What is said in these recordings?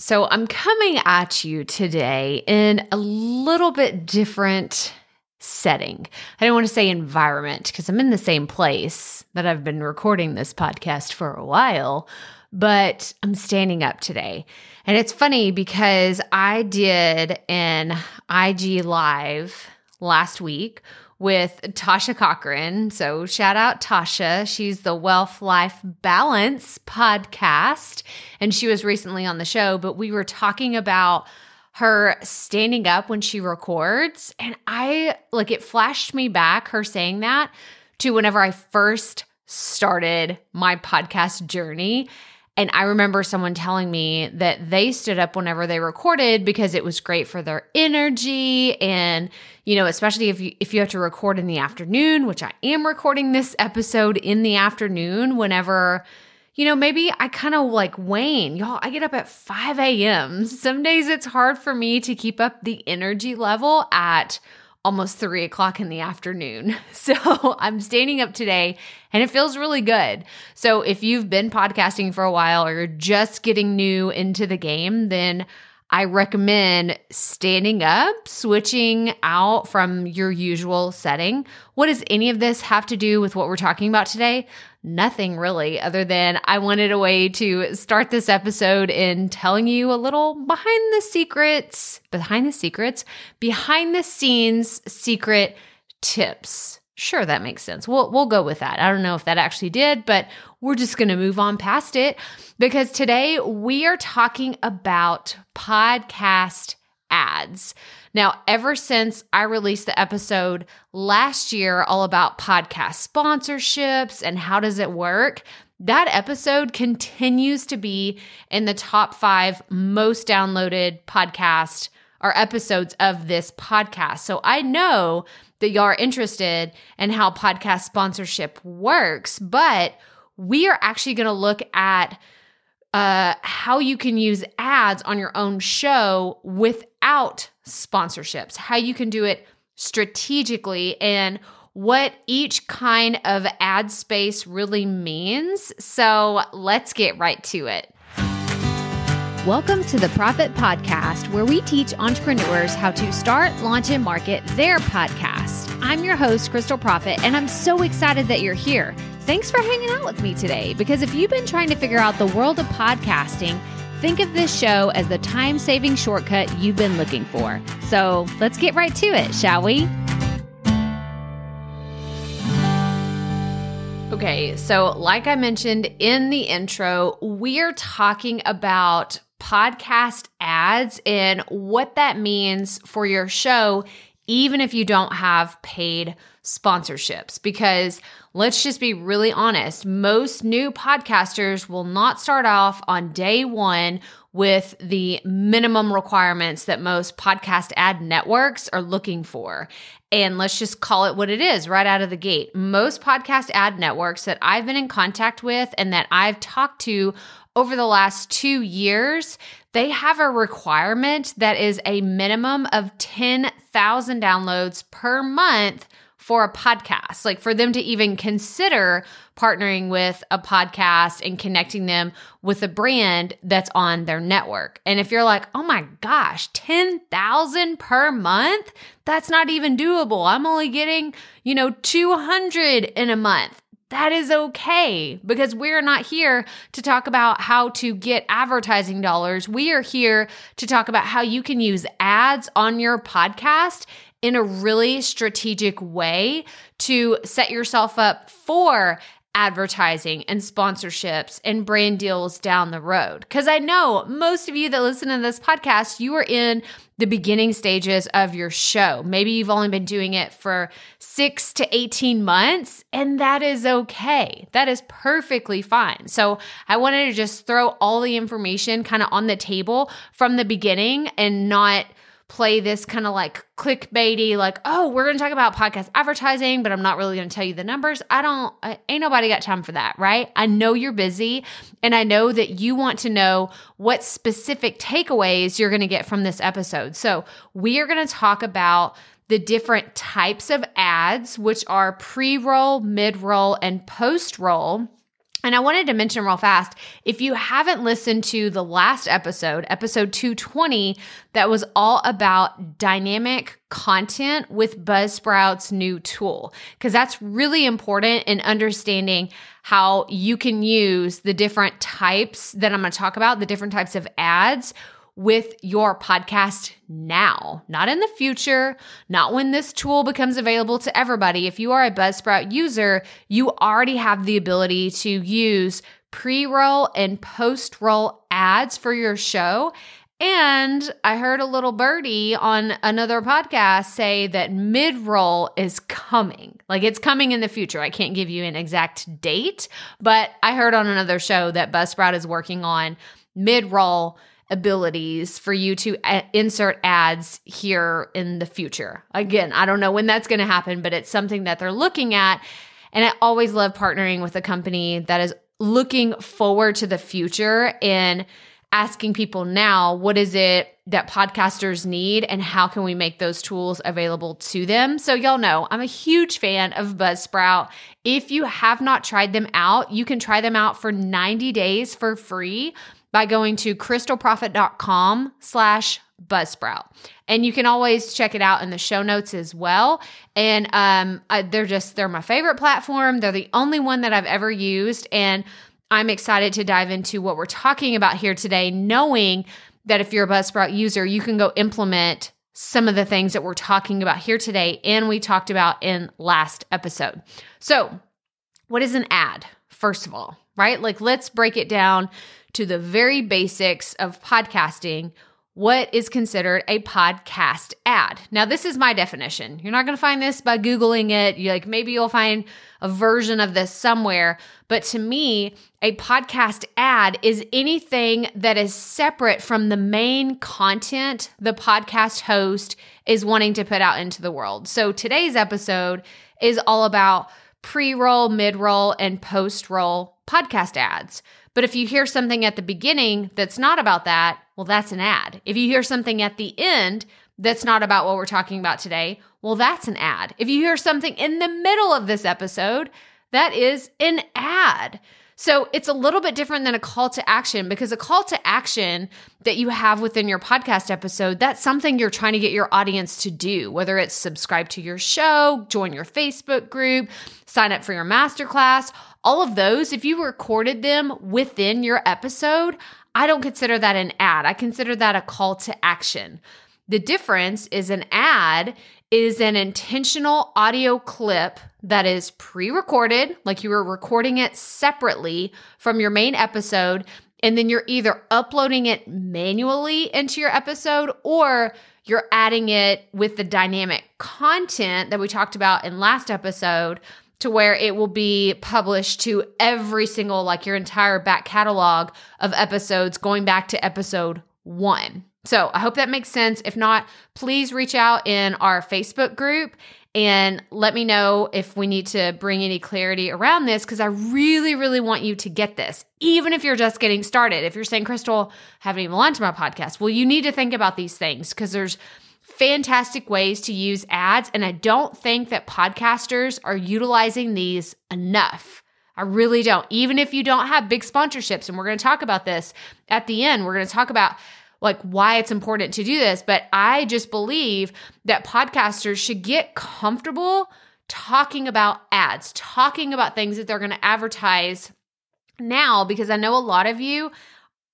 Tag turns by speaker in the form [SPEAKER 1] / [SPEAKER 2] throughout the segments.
[SPEAKER 1] So, I'm coming at you today in a little bit different setting. I don't want to say environment because I'm in the same place that I've been recording this podcast for a while, but I'm standing up today. And it's funny because I did an IG Live last week with Tasha Cochran. So shout out Tasha. She's the Wealth Life Balance podcast. And she was recently on the show, but we were talking about her standing up when she records. And I like it flashed me back, her saying that to whenever I first started my podcast journey. And I remember someone telling me that they stood up whenever they recorded because it was great for their energy and you know, especially if you if you have to record in the afternoon, which I am recording this episode in the afternoon whenever you know, maybe I kind of like wane. Y'all, I get up at 5 a.m. Some days it's hard for me to keep up the energy level at almost three o'clock in the afternoon. So I'm standing up today and it feels really good. So if you've been podcasting for a while or you're just getting new into the game, then I recommend standing up, switching out from your usual setting. What does any of this have to do with what we're talking about today? Nothing really, other than I wanted a way to start this episode in telling you a little behind the secrets, behind the secrets, behind the scenes secret tips. Sure, that makes sense. We'll we'll go with that. I don't know if that actually did, but we're just going to move on past it because today we are talking about podcast ads. Now, ever since I released the episode last year all about podcast sponsorships and how does it work, that episode continues to be in the top 5 most downloaded podcast or episodes of this podcast. So I know that y'all are interested in how podcast sponsorship works, but we are actually going to look at uh, how you can use ads on your own show without sponsorships, how you can do it strategically, and what each kind of ad space really means. So let's get right to it.
[SPEAKER 2] Welcome to the Profit Podcast, where we teach entrepreneurs how to start, launch, and market their podcast. I'm your host, Crystal Profit, and I'm so excited that you're here. Thanks for hanging out with me today because if you've been trying to figure out the world of podcasting, think of this show as the time saving shortcut you've been looking for. So let's get right to it, shall we?
[SPEAKER 1] Okay, so like I mentioned in the intro, we are talking about podcast ads and what that means for your show, even if you don't have paid sponsorships. Because let's just be really honest most new podcasters will not start off on day one with the minimum requirements that most podcast ad networks are looking for. And let's just call it what it is right out of the gate. Most podcast ad networks that I've been in contact with and that I've talked to over the last two years, they have a requirement that is a minimum of 10,000 downloads per month for a podcast, like for them to even consider partnering with a podcast and connecting them with a brand that's on their network. And if you're like, oh my gosh, 10,000 per month, that's not even doable. I'm only getting, you know, 200 in a month that is okay because we're not here to talk about how to get advertising dollars. We are here to talk about how you can use ads on your podcast in a really strategic way to set yourself up for advertising and sponsorships and brand deals down the road. Because I know most of you that listen to this podcast, you are in the beginning stages of your show. Maybe you've only been doing it for six to 18 months, and that is okay. That is perfectly fine. So I wanted to just throw all the information kind of on the table from the beginning and not play this kind of like clickbaity, like, oh, we're going to talk about podcast advertising, but I'm not really going to tell you the numbers. I don't, I, ain't nobody got time for that, right? I know you're busy and I know that you want to know what specific takeaways you're going to get from this episode. So we are going to talk about the different types of ads, which are pre roll, mid roll, and post roll And I wanted to mention real fast if you haven't listened to the last episode, episode 220, that was all about dynamic content with Buzzsprout's new tool, because that's really important in understanding how you can use the different types that I'm going to talk about, the different types of ads with your podcast now, not in the future, not when this tool becomes available to everybody. If you are a Buzzsprout user, you already have the ability to use pre roll and post roll ads for your show. And I heard a little birdie on another podcast say that mid roll is coming. Like it's coming in the future. I can't give you an exact date, but I heard on another show that Buzzsprout is working on mid roll abilities for you to a- insert ads here in the future. Again, I don't know when that's going to happen, but it's something that they're looking at. And I always love partnering with a company that is looking forward to the future and asking people now, what is it that podcasters need and how can we make those tools available to them? So, y'all know I'm a huge fan of Buzzsprout. If you have not tried them out, you can try them out for 90 days for free by going to crystalprofit.com slash buzzsprout. And you can always check it out in the show notes as well. And um, I, they're just they're my favorite platform. They're the only one that i've ever used. And i'm excited to dive into what we're talking about here today knowing that if you're a buzzsprout user you can go implement some of the things that we're talking about here today and we talked about in last episode. So what is an ad first of all right? Like let's break it down to the very basics of podcasting, what is considered a podcast ad. Now, this is my definition. You're not going to find this by Googling it. You like maybe you'll find a version of this somewhere. But to me, a podcast ad is anything that is separate from the main content the podcast host is wanting to put out into the world. So today's episode is all about pre roll, mid roll, and post roll podcast ads. But if you hear something at the beginning that's not about that, well, that's an ad. If you hear something at the end that's not about what we're talking about today, well, that's an ad. If you hear something in the middle of this episode, that is an ad. So it's a little bit different than a call to action because a call to action that you have within your podcast episode, that's something you're trying to get your audience to do, whether it's subscribe to your show, join your Facebook group, sign up for your masterclass, all of those, if you recorded them within your episode, I don't consider that an ad. I consider that a call to action. The difference is an ad is an intentional audio clip that is pre recorded, like you were recording it separately from your main episode. And then you're either uploading it manually into your episode or you're adding it with the dynamic content that we talked about in last episode to where it will be published to every single, like your entire back catalog of episodes going back to episode one. So I hope that makes sense. If not, please reach out in our Facebook group and let me know if we need to bring any clarity around this because I really, really want you to get this. Even if you're just getting started, if you're saying, Crystal, I haven't even launched my podcast, well, you need to think about these things because there's fantastic ways to use ads. And I don't think that podcasters are utilizing these enough. I really don't. Even if you don't have big sponsorships, and we're going to talk about this at the end, we're going to talk about like why it's important to do this. But I just believe that podcasters should get comfortable talking about ads, talking about things that they're going to advertise now, because I know a lot of you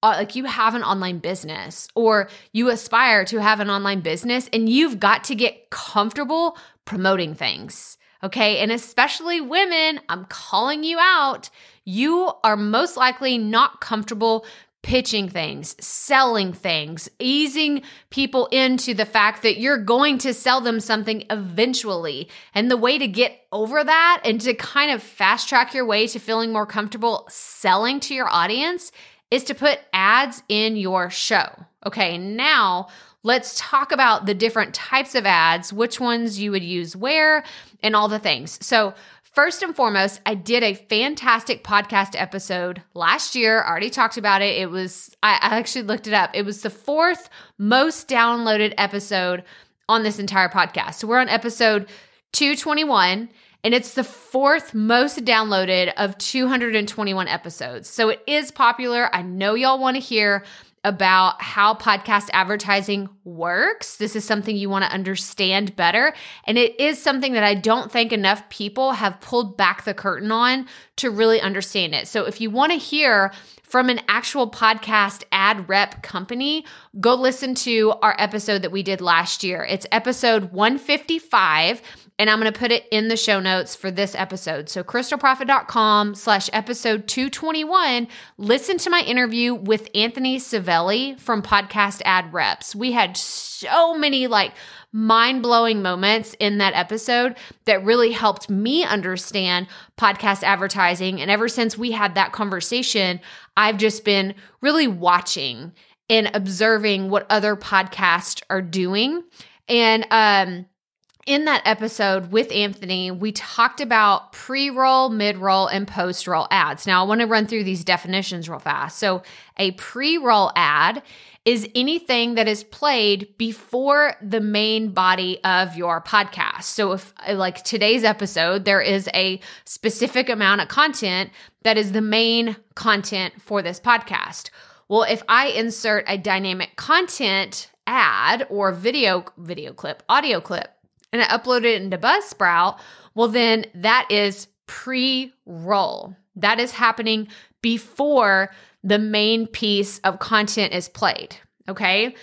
[SPEAKER 1] Uh, like you have an online business or you aspire to have an online business and you've got to get comfortable promoting things. Okay. And especially women, I'm calling you out. You are most likely not comfortable pitching things, selling things, easing people into the fact that you're going to sell them something eventually. And the way to get over that and to kind of fast track your way to feeling more comfortable selling to your audience is to put ads in your show. Okay, now let's talk about the different types of ads, which ones you would use where, and all the things. So, first and foremost, I did a fantastic podcast episode last year. I already talked about it. It was, I actually looked it up. It was the fourth most downloaded episode on this entire podcast. So, we're on episode 221 and it's the fourth most downloaded of 221 episodes. So it is popular. I know y'all want to hear about how podcast advertising works. This is something you want to understand better. And it is something that I don't think enough people have pulled back the curtain on to really understand it. So if you want to hear from an actual podcast ad rep company, go listen to our episode that we did last year. It's episode 155 and I'm going to put it in the show notes for this episode. So crystalprofit.com slash episode 221. Listen to my interview with Anthony Savelli from Podcast Ad Reps. We had so many like mind blowing moments in that episode that really helped me understand podcast advertising. And ever since we had that conversation, I've just been really watching and observing what other podcasts are doing. And, um, in that episode with Anthony, we talked about pre roll, mid roll, and post roll ads. Now, I want to run through these definitions real fast. So, a pre roll ad is anything that is played before the main body of your podcast. So, if like today's episode, there is a specific amount of content that is the main content for this podcast. Well, if I insert a dynamic content ad or video video clip, audio clip and I upload it into Buzzsprout, well, then that is pre roll. That is happening before the main piece of content is played. Okay.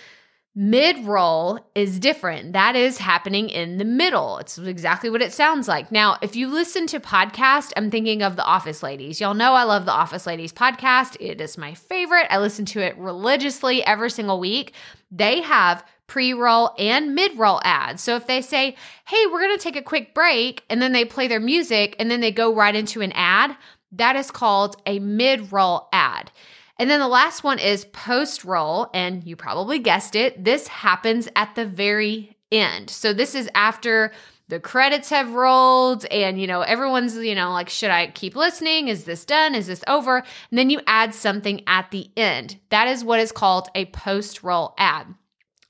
[SPEAKER 1] Mid roll is different. That is happening in the middle. It's exactly what it sounds like. Now, if you listen to podcast, I'm thinking of the Office Ladies. Y'all know I love the Office Ladies podcast. It is my favorite. I listen to it religiously every single week. They have pre roll and mid roll ads. So if they say, hey, we're going to take a quick break, and then they play their music and then they go right into an ad, that is called a mid roll ad. And then the last one is post roll. And you probably guessed it, this happens at the very end. So this is after the credits have rolled and you know everyone's you know like should i keep listening is this done is this over and then you add something at the end that is what is called a post roll ad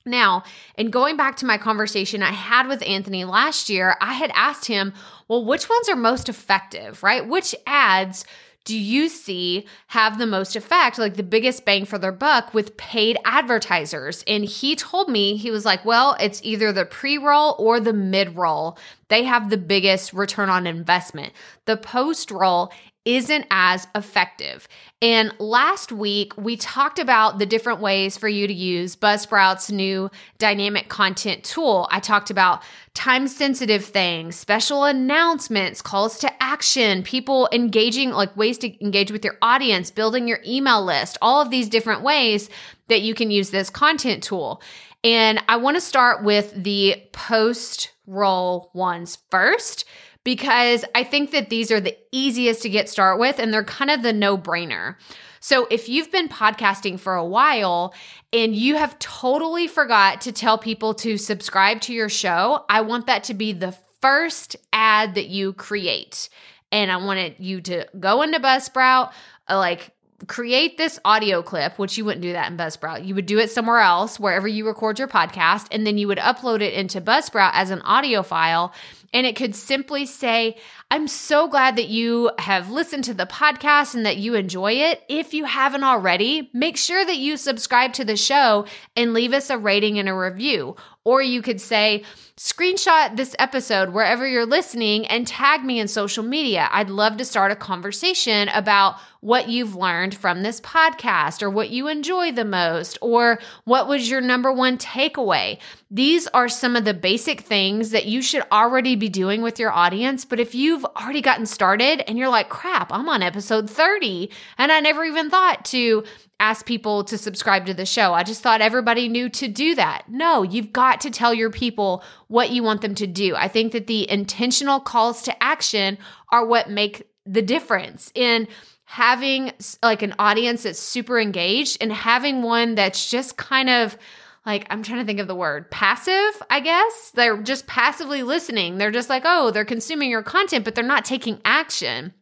[SPEAKER 1] now, in going back to my conversation I had with Anthony last year, I had asked him, well, which ones are most effective, right? Which ads do you see have the most effect, like the biggest bang for their buck with paid advertisers? And he told me, he was like, well, it's either the pre roll or the mid roll. They have the biggest return on investment. The post roll isn't as effective. And last week, we talked about the different ways for you to use Buzzsprout's new dynamic content tool. I talked about time sensitive things, special announcements, calls to action, people engaging, like ways to engage with your audience, building your email list, all of these different ways that you can use this content tool. And I want to start with the post roll ones first because I think that these are the easiest to get started with and they're kind of the no brainer. So if you've been podcasting for a while and you have totally forgot to tell people to subscribe to your show, I want that to be the first ad that you create. And I wanted you to go into Buzzsprout, uh, like create this audio clip, which you wouldn't do that in Buzzsprout. You would do it somewhere else, wherever you record your podcast, and then you would upload it into Buzzsprout as an audio file. And it could simply say, I'm so glad that you have listened to the podcast and that you enjoy it. If you haven't already, make sure that you subscribe to the show and leave us a rating and a review. Or you could say, screenshot this episode wherever you're listening and tag me in social media. I'd love to start a conversation about what you've learned from this podcast or what you enjoy the most or what was your number one takeaway. These are some of the basic things that you should already be doing with your audience. But if you've already gotten started and you're like, crap, I'm on episode 30 and I never even thought to ask people to subscribe to the show. I just thought everybody knew to do that. No, you've got to tell your people what you want them to do. I think that the intentional calls to action are what make the difference in having like an audience that's super engaged and having one that's just kind of like I'm trying to think of the word passive, I guess. They're just passively listening. They're just like, "Oh, they're consuming your content, but they're not taking action."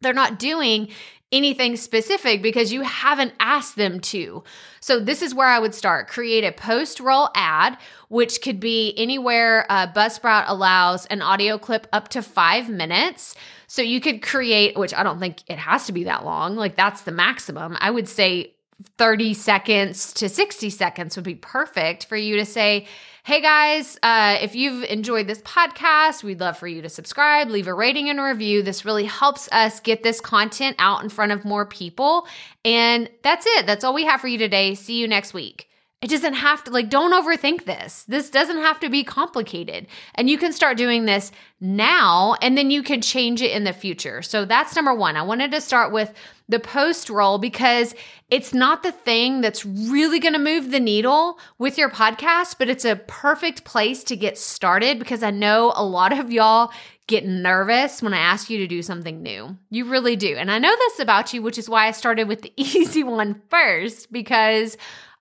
[SPEAKER 1] They're not doing anything specific because you haven't asked them to. So, this is where I would start. Create a post roll ad, which could be anywhere uh, Buzzsprout allows an audio clip up to five minutes. So, you could create, which I don't think it has to be that long, like that's the maximum. I would say 30 seconds to 60 seconds would be perfect for you to say, Hey guys, uh, if you've enjoyed this podcast, we'd love for you to subscribe, leave a rating and a review. This really helps us get this content out in front of more people. And that's it. That's all we have for you today. See you next week. It doesn't have to, like, don't overthink this. This doesn't have to be complicated. And you can start doing this now and then you can change it in the future. So that's number one. I wanted to start with the post roll because it's not the thing that's really going to move the needle with your podcast, but it's a perfect place to get started because I know a lot of y'all get nervous when I ask you to do something new. You really do. And I know this about you, which is why I started with the easy one first because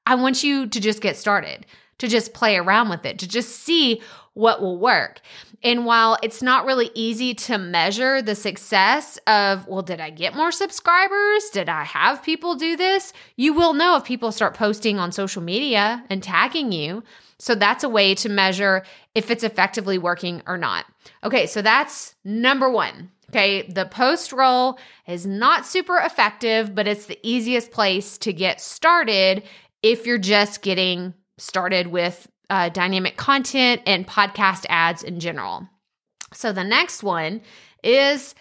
[SPEAKER 1] I want you to just get started, to just play around with it, to just see what will work. And while it's not really easy to measure the success of, well, did I get more subscribers? Did I have people do this? You will know if people start posting on social media and tagging you. So that's a way to measure if it's effectively working or not. Okay, so that's number one. Okay, the post roll is not super effective, but it's the easiest place to get started if you're just getting started with uh, dynamic content and podcast ads in general. So the next one is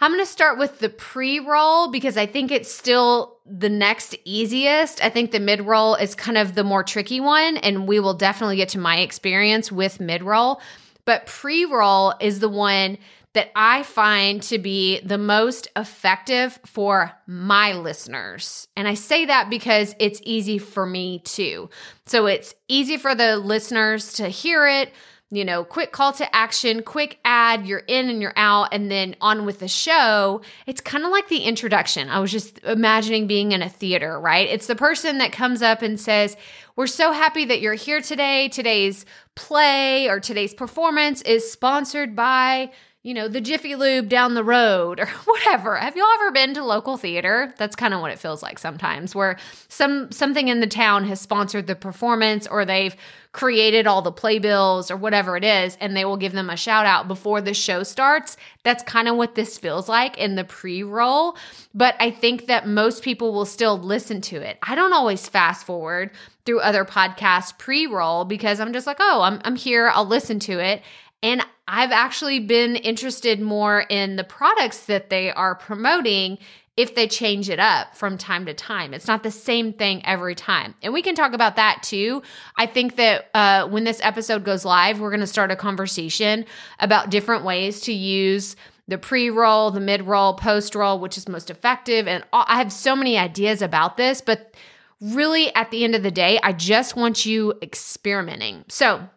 [SPEAKER 1] I'm going to start with the pre roll because I think it's still the next easiest. I think the mid roll is kind of the more tricky one, and we will definitely get to my experience with mid roll. But pre roll is the one that I find to be the most effective for my listeners. And I say that because it's easy for me too. So it's easy for the listeners to hear it, you know, quick call to action, quick ad, you're in and you're out, and then on with the show. It's kind of like the introduction. I was just imagining being in a theater, right? It's the person that comes up and says, We're so happy that you're here today. Today's play or today's performance is sponsored by you know, the Jiffy Lube down the road or whatever. Have you ever been to local theater? That's kind of what it feels like sometimes where some something in the town has sponsored the performance or they've created all the playbills or whatever it is and they will give them a shout out before the show starts. That's kind of what this feels like in the pre-roll, but I think that most people will still listen to it. I don't always fast forward through other podcasts pre-roll because I'm just like, "Oh, I'm I'm here, I'll listen to it." And I've actually been interested more in the products that they are promoting if they change it up from time to time. It's not the same thing every time. And we can talk about that too. I think that uh, when this episode goes live, we're going to start a conversation about different ways to use the pre roll, the mid roll, post roll, which is most effective. And I have so many ideas about this, but really at the end of the day, I just want you experimenting. So,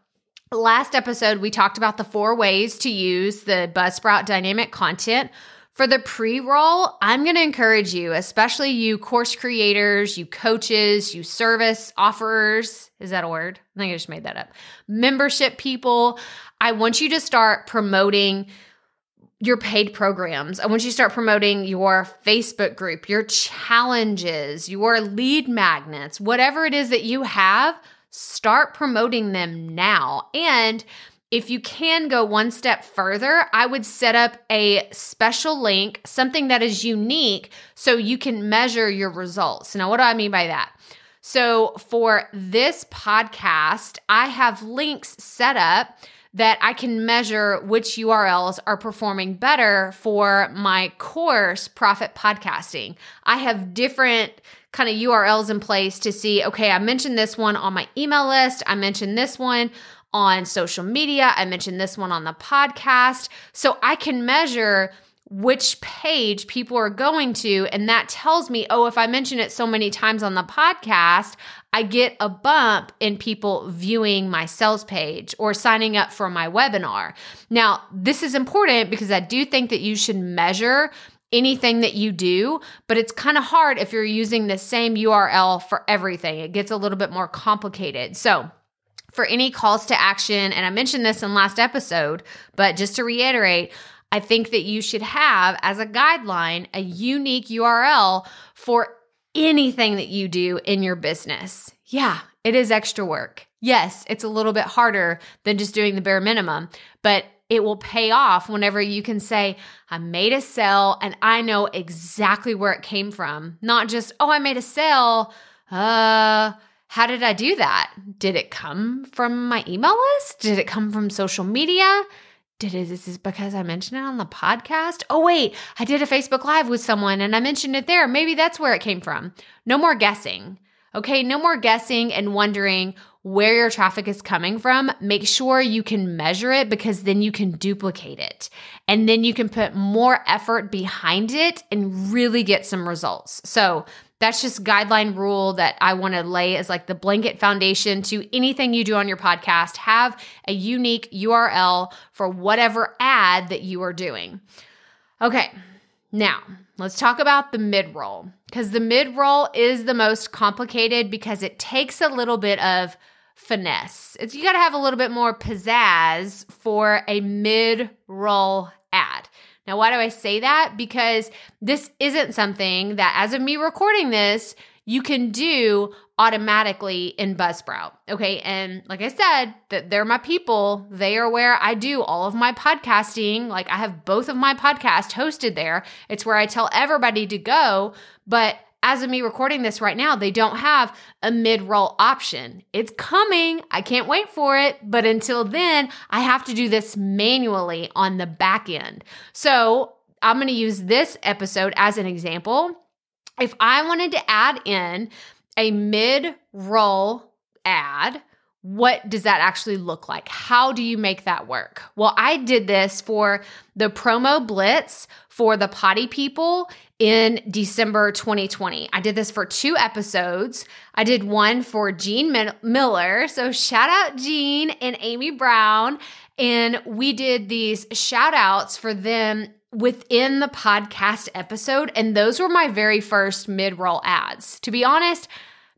[SPEAKER 1] Last episode, we talked about the four ways to use the Buzzsprout dynamic content. For the pre roll, I'm going to encourage you, especially you course creators, you coaches, you service offerers. Is that a word? I think I just made that up. Membership people. I want you to start promoting your paid programs. I want you to start promoting your Facebook group, your challenges, your lead magnets, whatever it is that you have start promoting them now. And if you can go one step further, I would set up a special link, something that is unique, so you can measure your results. Now, what do I mean by that? So, for this podcast, I have links set up that I can measure which URLs are performing better for my course, Profit Podcasting. I have different kind of URLs in place to see, okay, I mentioned this one on my email list, I mentioned this one on social media, I mentioned this one on the podcast. So I can measure which page people are going to. And that tells me, oh, if I mention it so many times on the podcast, I get a bump in people viewing my sales page or signing up for my webinar. Now, this is important because I do think that you should measure anything that you do, but it's kind of hard if you're using the same URL for everything. It gets a little bit more complicated. So, for any calls to action, and I mentioned this in last episode, but just to reiterate, I think that you should have as a guideline a unique URL for anything that you do in your business. Yeah, it is extra work. Yes, it's a little bit harder than just doing the bare minimum, but it will pay off whenever you can say, I made a sale and I know exactly where it came from. Not just, oh, I made a sale. Uh, how did I do that? Did it come from my email list? Did it come from social media? Did it, is this because I mentioned it on the podcast? Oh, wait, I did a Facebook Live with someone and I mentioned it there. Maybe that's where it came from. No more guessing. Okay, no more guessing and wondering where your traffic is coming from. Make sure you can measure it because then you can duplicate it. And then you can put more effort behind it and really get some results. So, that's just guideline rule that I want to lay as like the blanket foundation to anything you do on your podcast. Have a unique URL for whatever ad that you are doing. Okay, now let's talk about the mid roll because the mid roll is the most complicated because it takes a little bit of finesse. It's you got to have a little bit more pizzazz for a mid roll. Now, why do I say that? Because this isn't something that, as of me recording this, you can do automatically in Buzzsprout. Okay. And like I said, that they're my people. They are where I do all of my podcasting. Like I have both of my podcasts hosted there. It's where I tell everybody to go. But as of me recording this right now, they don't have a mid roll option. It's coming. I can't wait for it. But until then, I have to do this manually on the back end. So I'm going to use this episode as an example. If I wanted to add in a mid roll ad, what does that actually look like? How do you make that work? Well, I did this for the promo blitz for the potty people in December 2020. I did this for two episodes. I did one for Gene Miller. So shout out Gene and Amy Brown. And we did these shout outs for them within the podcast episode. And those were my very first mid roll ads. To be honest,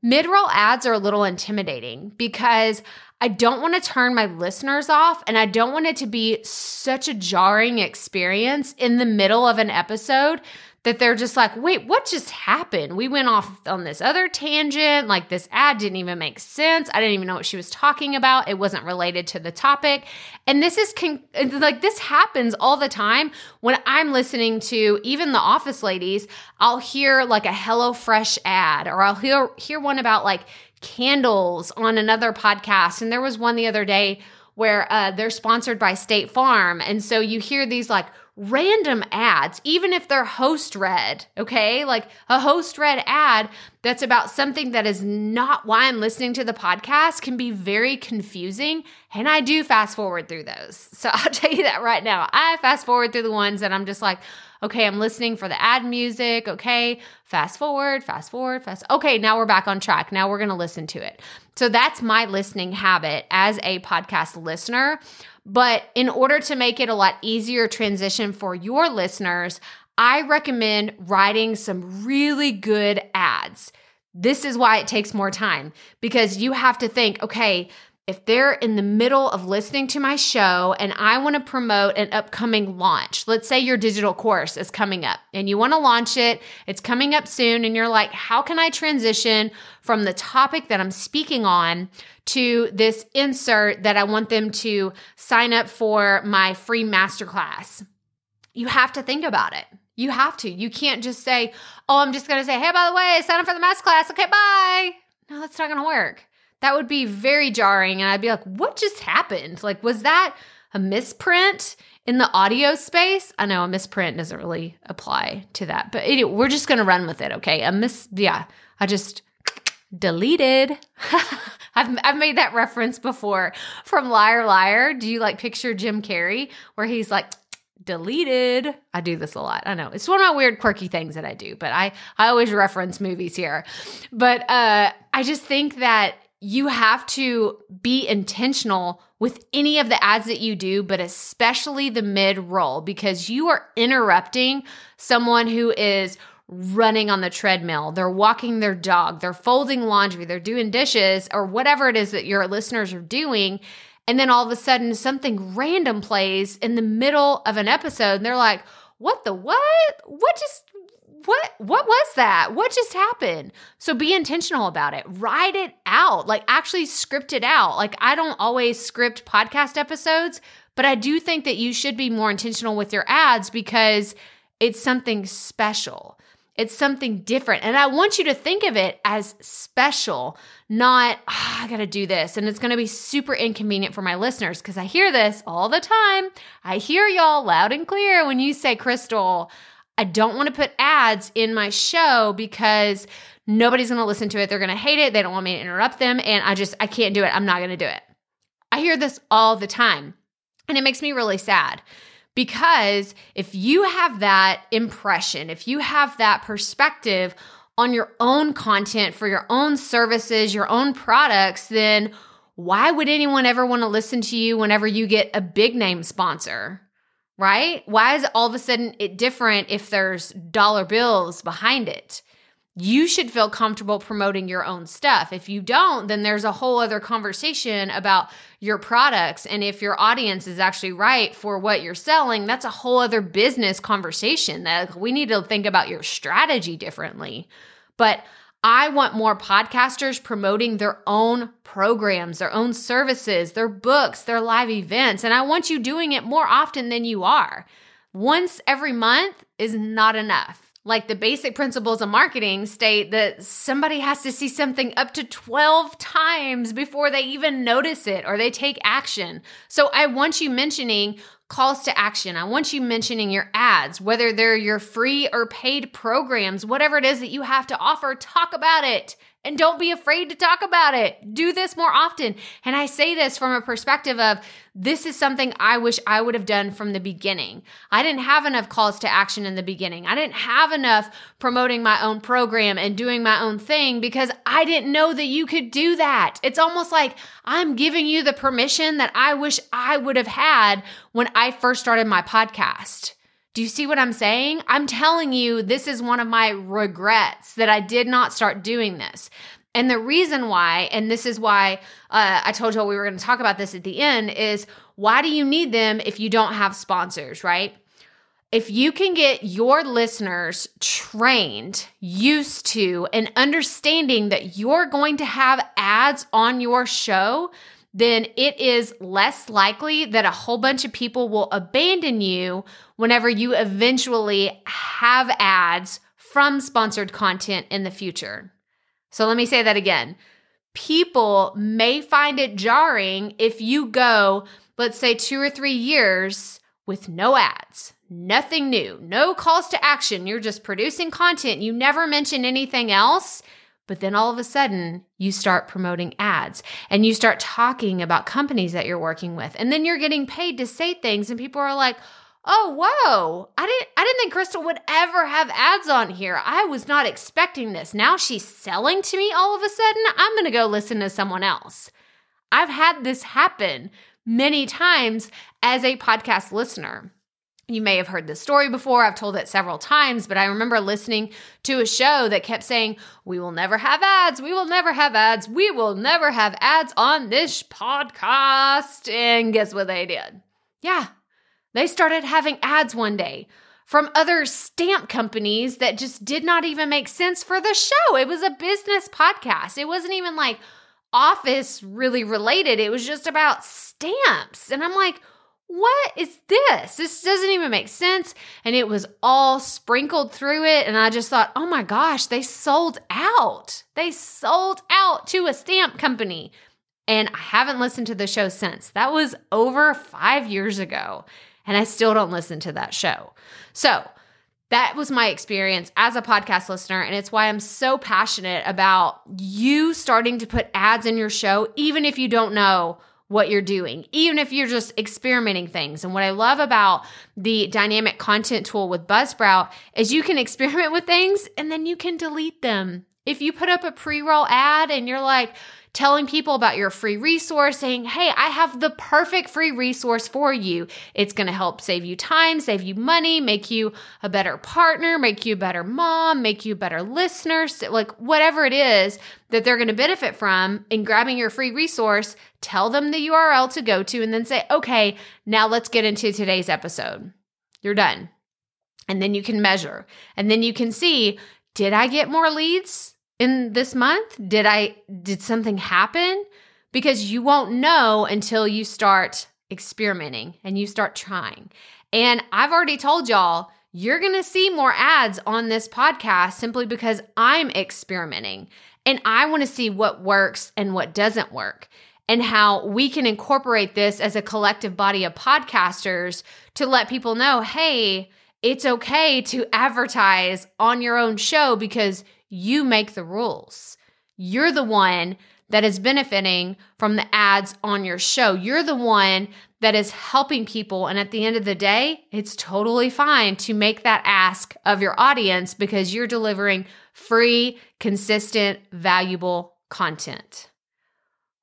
[SPEAKER 1] Mid roll ads are a little intimidating because I don't want to turn my listeners off and I don't want it to be such a jarring experience in the middle of an episode that they're just like, wait, what just happened? We went off on this other tangent. Like, this ad didn't even make sense. I didn't even know what she was talking about. It wasn't related to the topic. And this is con- like, this happens all the time when I'm listening to even the office ladies. I'll hear like a HelloFresh ad, or I'll hear, hear one about like candles on another podcast. And there was one the other day where uh, they're sponsored by State Farm. And so you hear these like, random ads, even if they're host read, okay? Like a host read ad that's about something that is not why I'm listening to the podcast can be very confusing. And I do fast forward through those. So I'll tell you that right now. I fast forward through the ones that I'm just like, okay, I'm listening for the ad music. Okay, fast forward, fast forward, fast. Okay, now we're back on track. Now we're going to listen to it. So that's my listening habit as a podcast listener. But in order to make it a lot easier transition for your listeners, I recommend writing some really good ads. This is why it takes more time because you have to think, okay, if they're in the middle of listening to my show and I want to promote an upcoming launch, let's say your digital course is coming up and you want to launch it, it's coming up soon, and you're like, how can I transition from the topic that I'm speaking on to this insert that I want them to sign up for my free masterclass? You have to think about it. You have to. You can't just say, oh, I'm just going to say, hey, by the way, sign up for the masterclass. Okay, bye. No, that's not going to work that would be very jarring. And I'd be like, what just happened? Like, was that a misprint in the audio space? I know a misprint doesn't really apply to that, but anyway, we're just going to run with it. Okay. A miss, yeah, I just deleted. I've, I've made that reference before from Liar Liar. Do you like picture Jim Carrey where he's like, deleted. I do this a lot. I know. It's one of my weird quirky things that I do, but I I always reference movies here. But uh I just think that you have to be intentional with any of the ads that you do, but especially the mid roll because you are interrupting someone who is running on the treadmill, they're walking their dog, they're folding laundry, they're doing dishes, or whatever it is that your listeners are doing. And then all of a sudden, something random plays in the middle of an episode, and they're like, What the what? What just what what was that what just happened so be intentional about it write it out like actually script it out like i don't always script podcast episodes but i do think that you should be more intentional with your ads because it's something special it's something different. And I want you to think of it as special, not, oh, I got to do this. And it's to be super inconvenient for my listeners because I hear this all the time. I hear y'all loud and clear when you say, Crystal, I don't want to put ads in my show because nobody's going to listen to it. They're going to hate it. They don't want me to interrupt them. And I just, I can't do it. I'm not going to do it. I hear this all the time. And it makes me really sad because if you have that impression, if you have that perspective on your own content for your own services, your own products, then why would anyone ever want to listen to you whenever you get a big name sponsor? Right? Why is all of a sudden it different if there's dollar bills behind it? you should feel comfortable promoting your own stuff. If you don't, then there's a whole other conversation about your products. And if your audience is actually right for what you're selling, that's a whole other business conversation that we need to think about your strategy differently. But I want more podcasters promoting their own programs, their own services, their books, their live events. And I want you doing it more often than you are. Once every month is not enough. Like the basic principles of marketing state that somebody has to see something up to 12 times before they even notice it or they take action. So I want you mentioning calls to action. I want you mentioning your ads, whether they're your free or paid programs, whatever it is that you have to offer, talk about it. And don't be afraid to talk about it. Do this more often. And I say this from a perspective of this is something I wish I would have done from the beginning. I didn't have enough calls to action in the beginning. I didn't have enough promoting my own program and doing my own thing because I didn't know that you could do that. It's almost like I'm giving you the permission that I wish I would have had when I first started my podcast. Do you see what I'm saying? I'm telling you, this is one of my regrets that I did not start doing this. And the reason why, and this is why uh, I told you we were going to talk about this at the end, is why do you need them if you don't have sponsors, right? If you can get your listeners trained, used to, and understanding that you're going to have ads on your show, then it is less likely that a whole bunch of people will abandon you whenever you eventually have ads from sponsored content in the future. So let me say that again. People may find it jarring if you go, let's say, two or three years with no ads, nothing new, no calls to action. You're just producing content. You never mention anything else but then all of a sudden, you start promoting ads and you start talking about companies that you're working with. And then you're getting paid to say things, and people are like, Oh, whoa. I didn't I didn't think Crystal would ever have ads on here. I was not expecting this. Now she's selling to me all of a sudden. I'm going to go listen to someone else. I've had this happen many times as a podcast listener. You may have heard this story before. I've told it several times, but I remember listening to a show that kept saying, We will never have ads. We will never have ads. We will never have ads on this podcast. And guess what they did? Yeah, they started having ads one day from other stamp companies that just did not even make sense for the show. It was a business podcast, it wasn't even like office really related, it was just about stamps. And I'm like, what is this? This doesn't even make sense. And it was all sprinkled through it. And I just thought, oh my gosh, they sold out. They sold out to a stamp company. And I haven't listened to the show since. That was over five years ago. And I still don't listen to that show. So, that was my experience as a podcast listener. And it's why I'm so passionate about you starting to put ads in your show, even if you don't know what you're doing, even if you're just experimenting things. And what I love about the dynamic content tool with Buzzsprout is you can experiment with things and then you can delete them If you put up a pre roll ad and you're like, telling people about your free resource, saying, Hey, I have the perfect free resource for you. It's going to help save you time, save you money, make you a better partner, make you a better mom, make you a better listener, like whatever it is that they're going to benefit from in grabbing your free resource, tell them the URL to go to and then say, Okay, now let's get into today's episode. You're done. And then you can measure. And then you can see, did I get more leads? In this month? Did I did something happen? Because you won't know until you start experimenting and you start trying. And I've already told y'all you're going to see more ads on this podcast simply because I'm experimenting and I want to see what works and what doesn't work and how we can incorporate this as a collective body of podcasters to let people know hey, it's okay to advertise on your own show because you make the rules. You're the one that is benefiting from the ads on your show. You're the one that is helping people. And at the end of the day, it's totally fine to make that ask of your audience because you're delivering free, consistent, valuable content.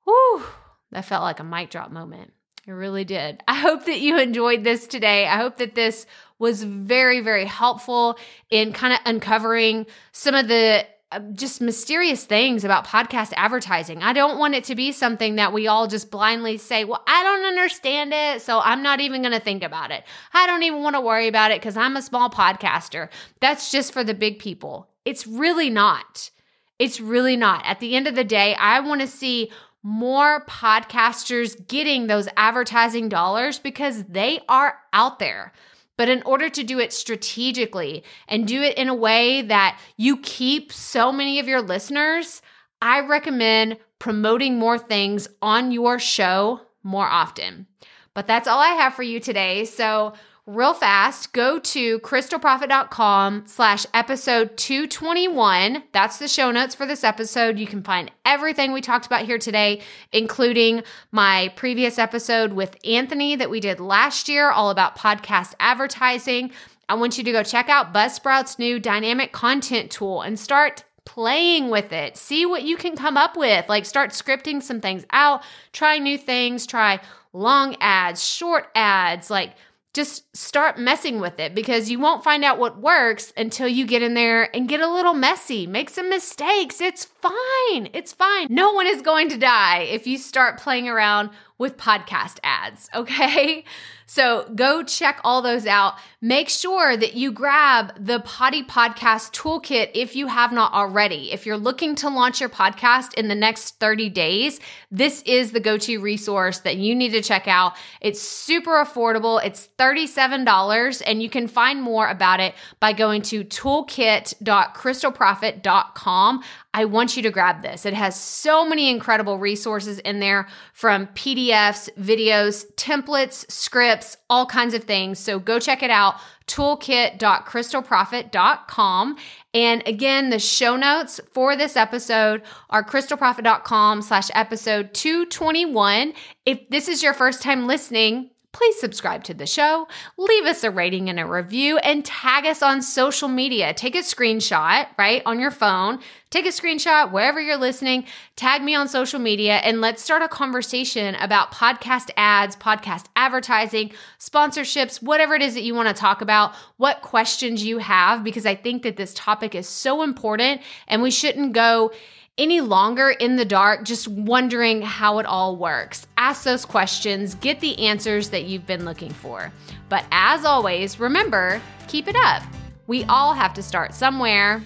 [SPEAKER 1] Whew, that felt like a mic drop moment. It really did. I hope that you enjoyed this today. I hope that this was very, very helpful in kind of uncovering some of the uh, just mysterious things about podcast advertising. I don't want it to be something that we all just blindly say, well, I don't understand it, so I'm not even going to think about it. I don't even want to worry about it because I'm a small podcaster. That's just for the big people. It's really not. It's really not. At the end of the day, I want to see more podcasters getting those advertising dollars because they are out there. But in order to do it strategically and do it in a way that you keep so many of your listeners, I recommend promoting more things on your show more often. But that's all I have for you today. So real fast, go to crystalprofit.com slash episode 221. That's the show notes for this episode. You can find everything we talked about here today, including my previous episode with Anthony that we did last year, all about podcast advertising. I want you to go check out Buzzsprout's new dynamic content tool and start playing with it. See what you can come up with. Like start scripting some things out, try new things, try long ads, short ads, like just start messing with it because you won't find out what works until you get in there and get a little messy, make some mistakes. It's fine. It's fine. No one is going to die if you start playing around with podcast ads, okay? So go check all those out. Make sure that you grab the Potty Podcast Toolkit if you have not already. If you're looking to launch your podcast in the next 30 days, this is the go to resource that you need to check out. It's super affordable, it's $37, and you can find more about it by going to toolkit.crystalprofit.com. I want you to grab this. It has so many incredible resources in there from PDFs, videos, templates, scripts, all kinds of things. So go check it out toolkit.crystalprofit.com. And again, the show notes for this episode are crystalprofit.com slash episode 221. If this is your first time listening, please subscribe to the show, leave us a rating and a review, and tag us on social media. Take a screenshot, right, on your phone. Take a screenshot wherever you're listening, tag me on social media, and let's start a conversation about podcast ads, podcast advertising, sponsorships, whatever it is that you want to talk about, what questions you have, because I think that this topic is so important and we shouldn't go any longer in the dark, just wondering how it all works. Ask those questions, get the answers that you've been looking for. But as always, remember, keep it up. We all have to start somewhere.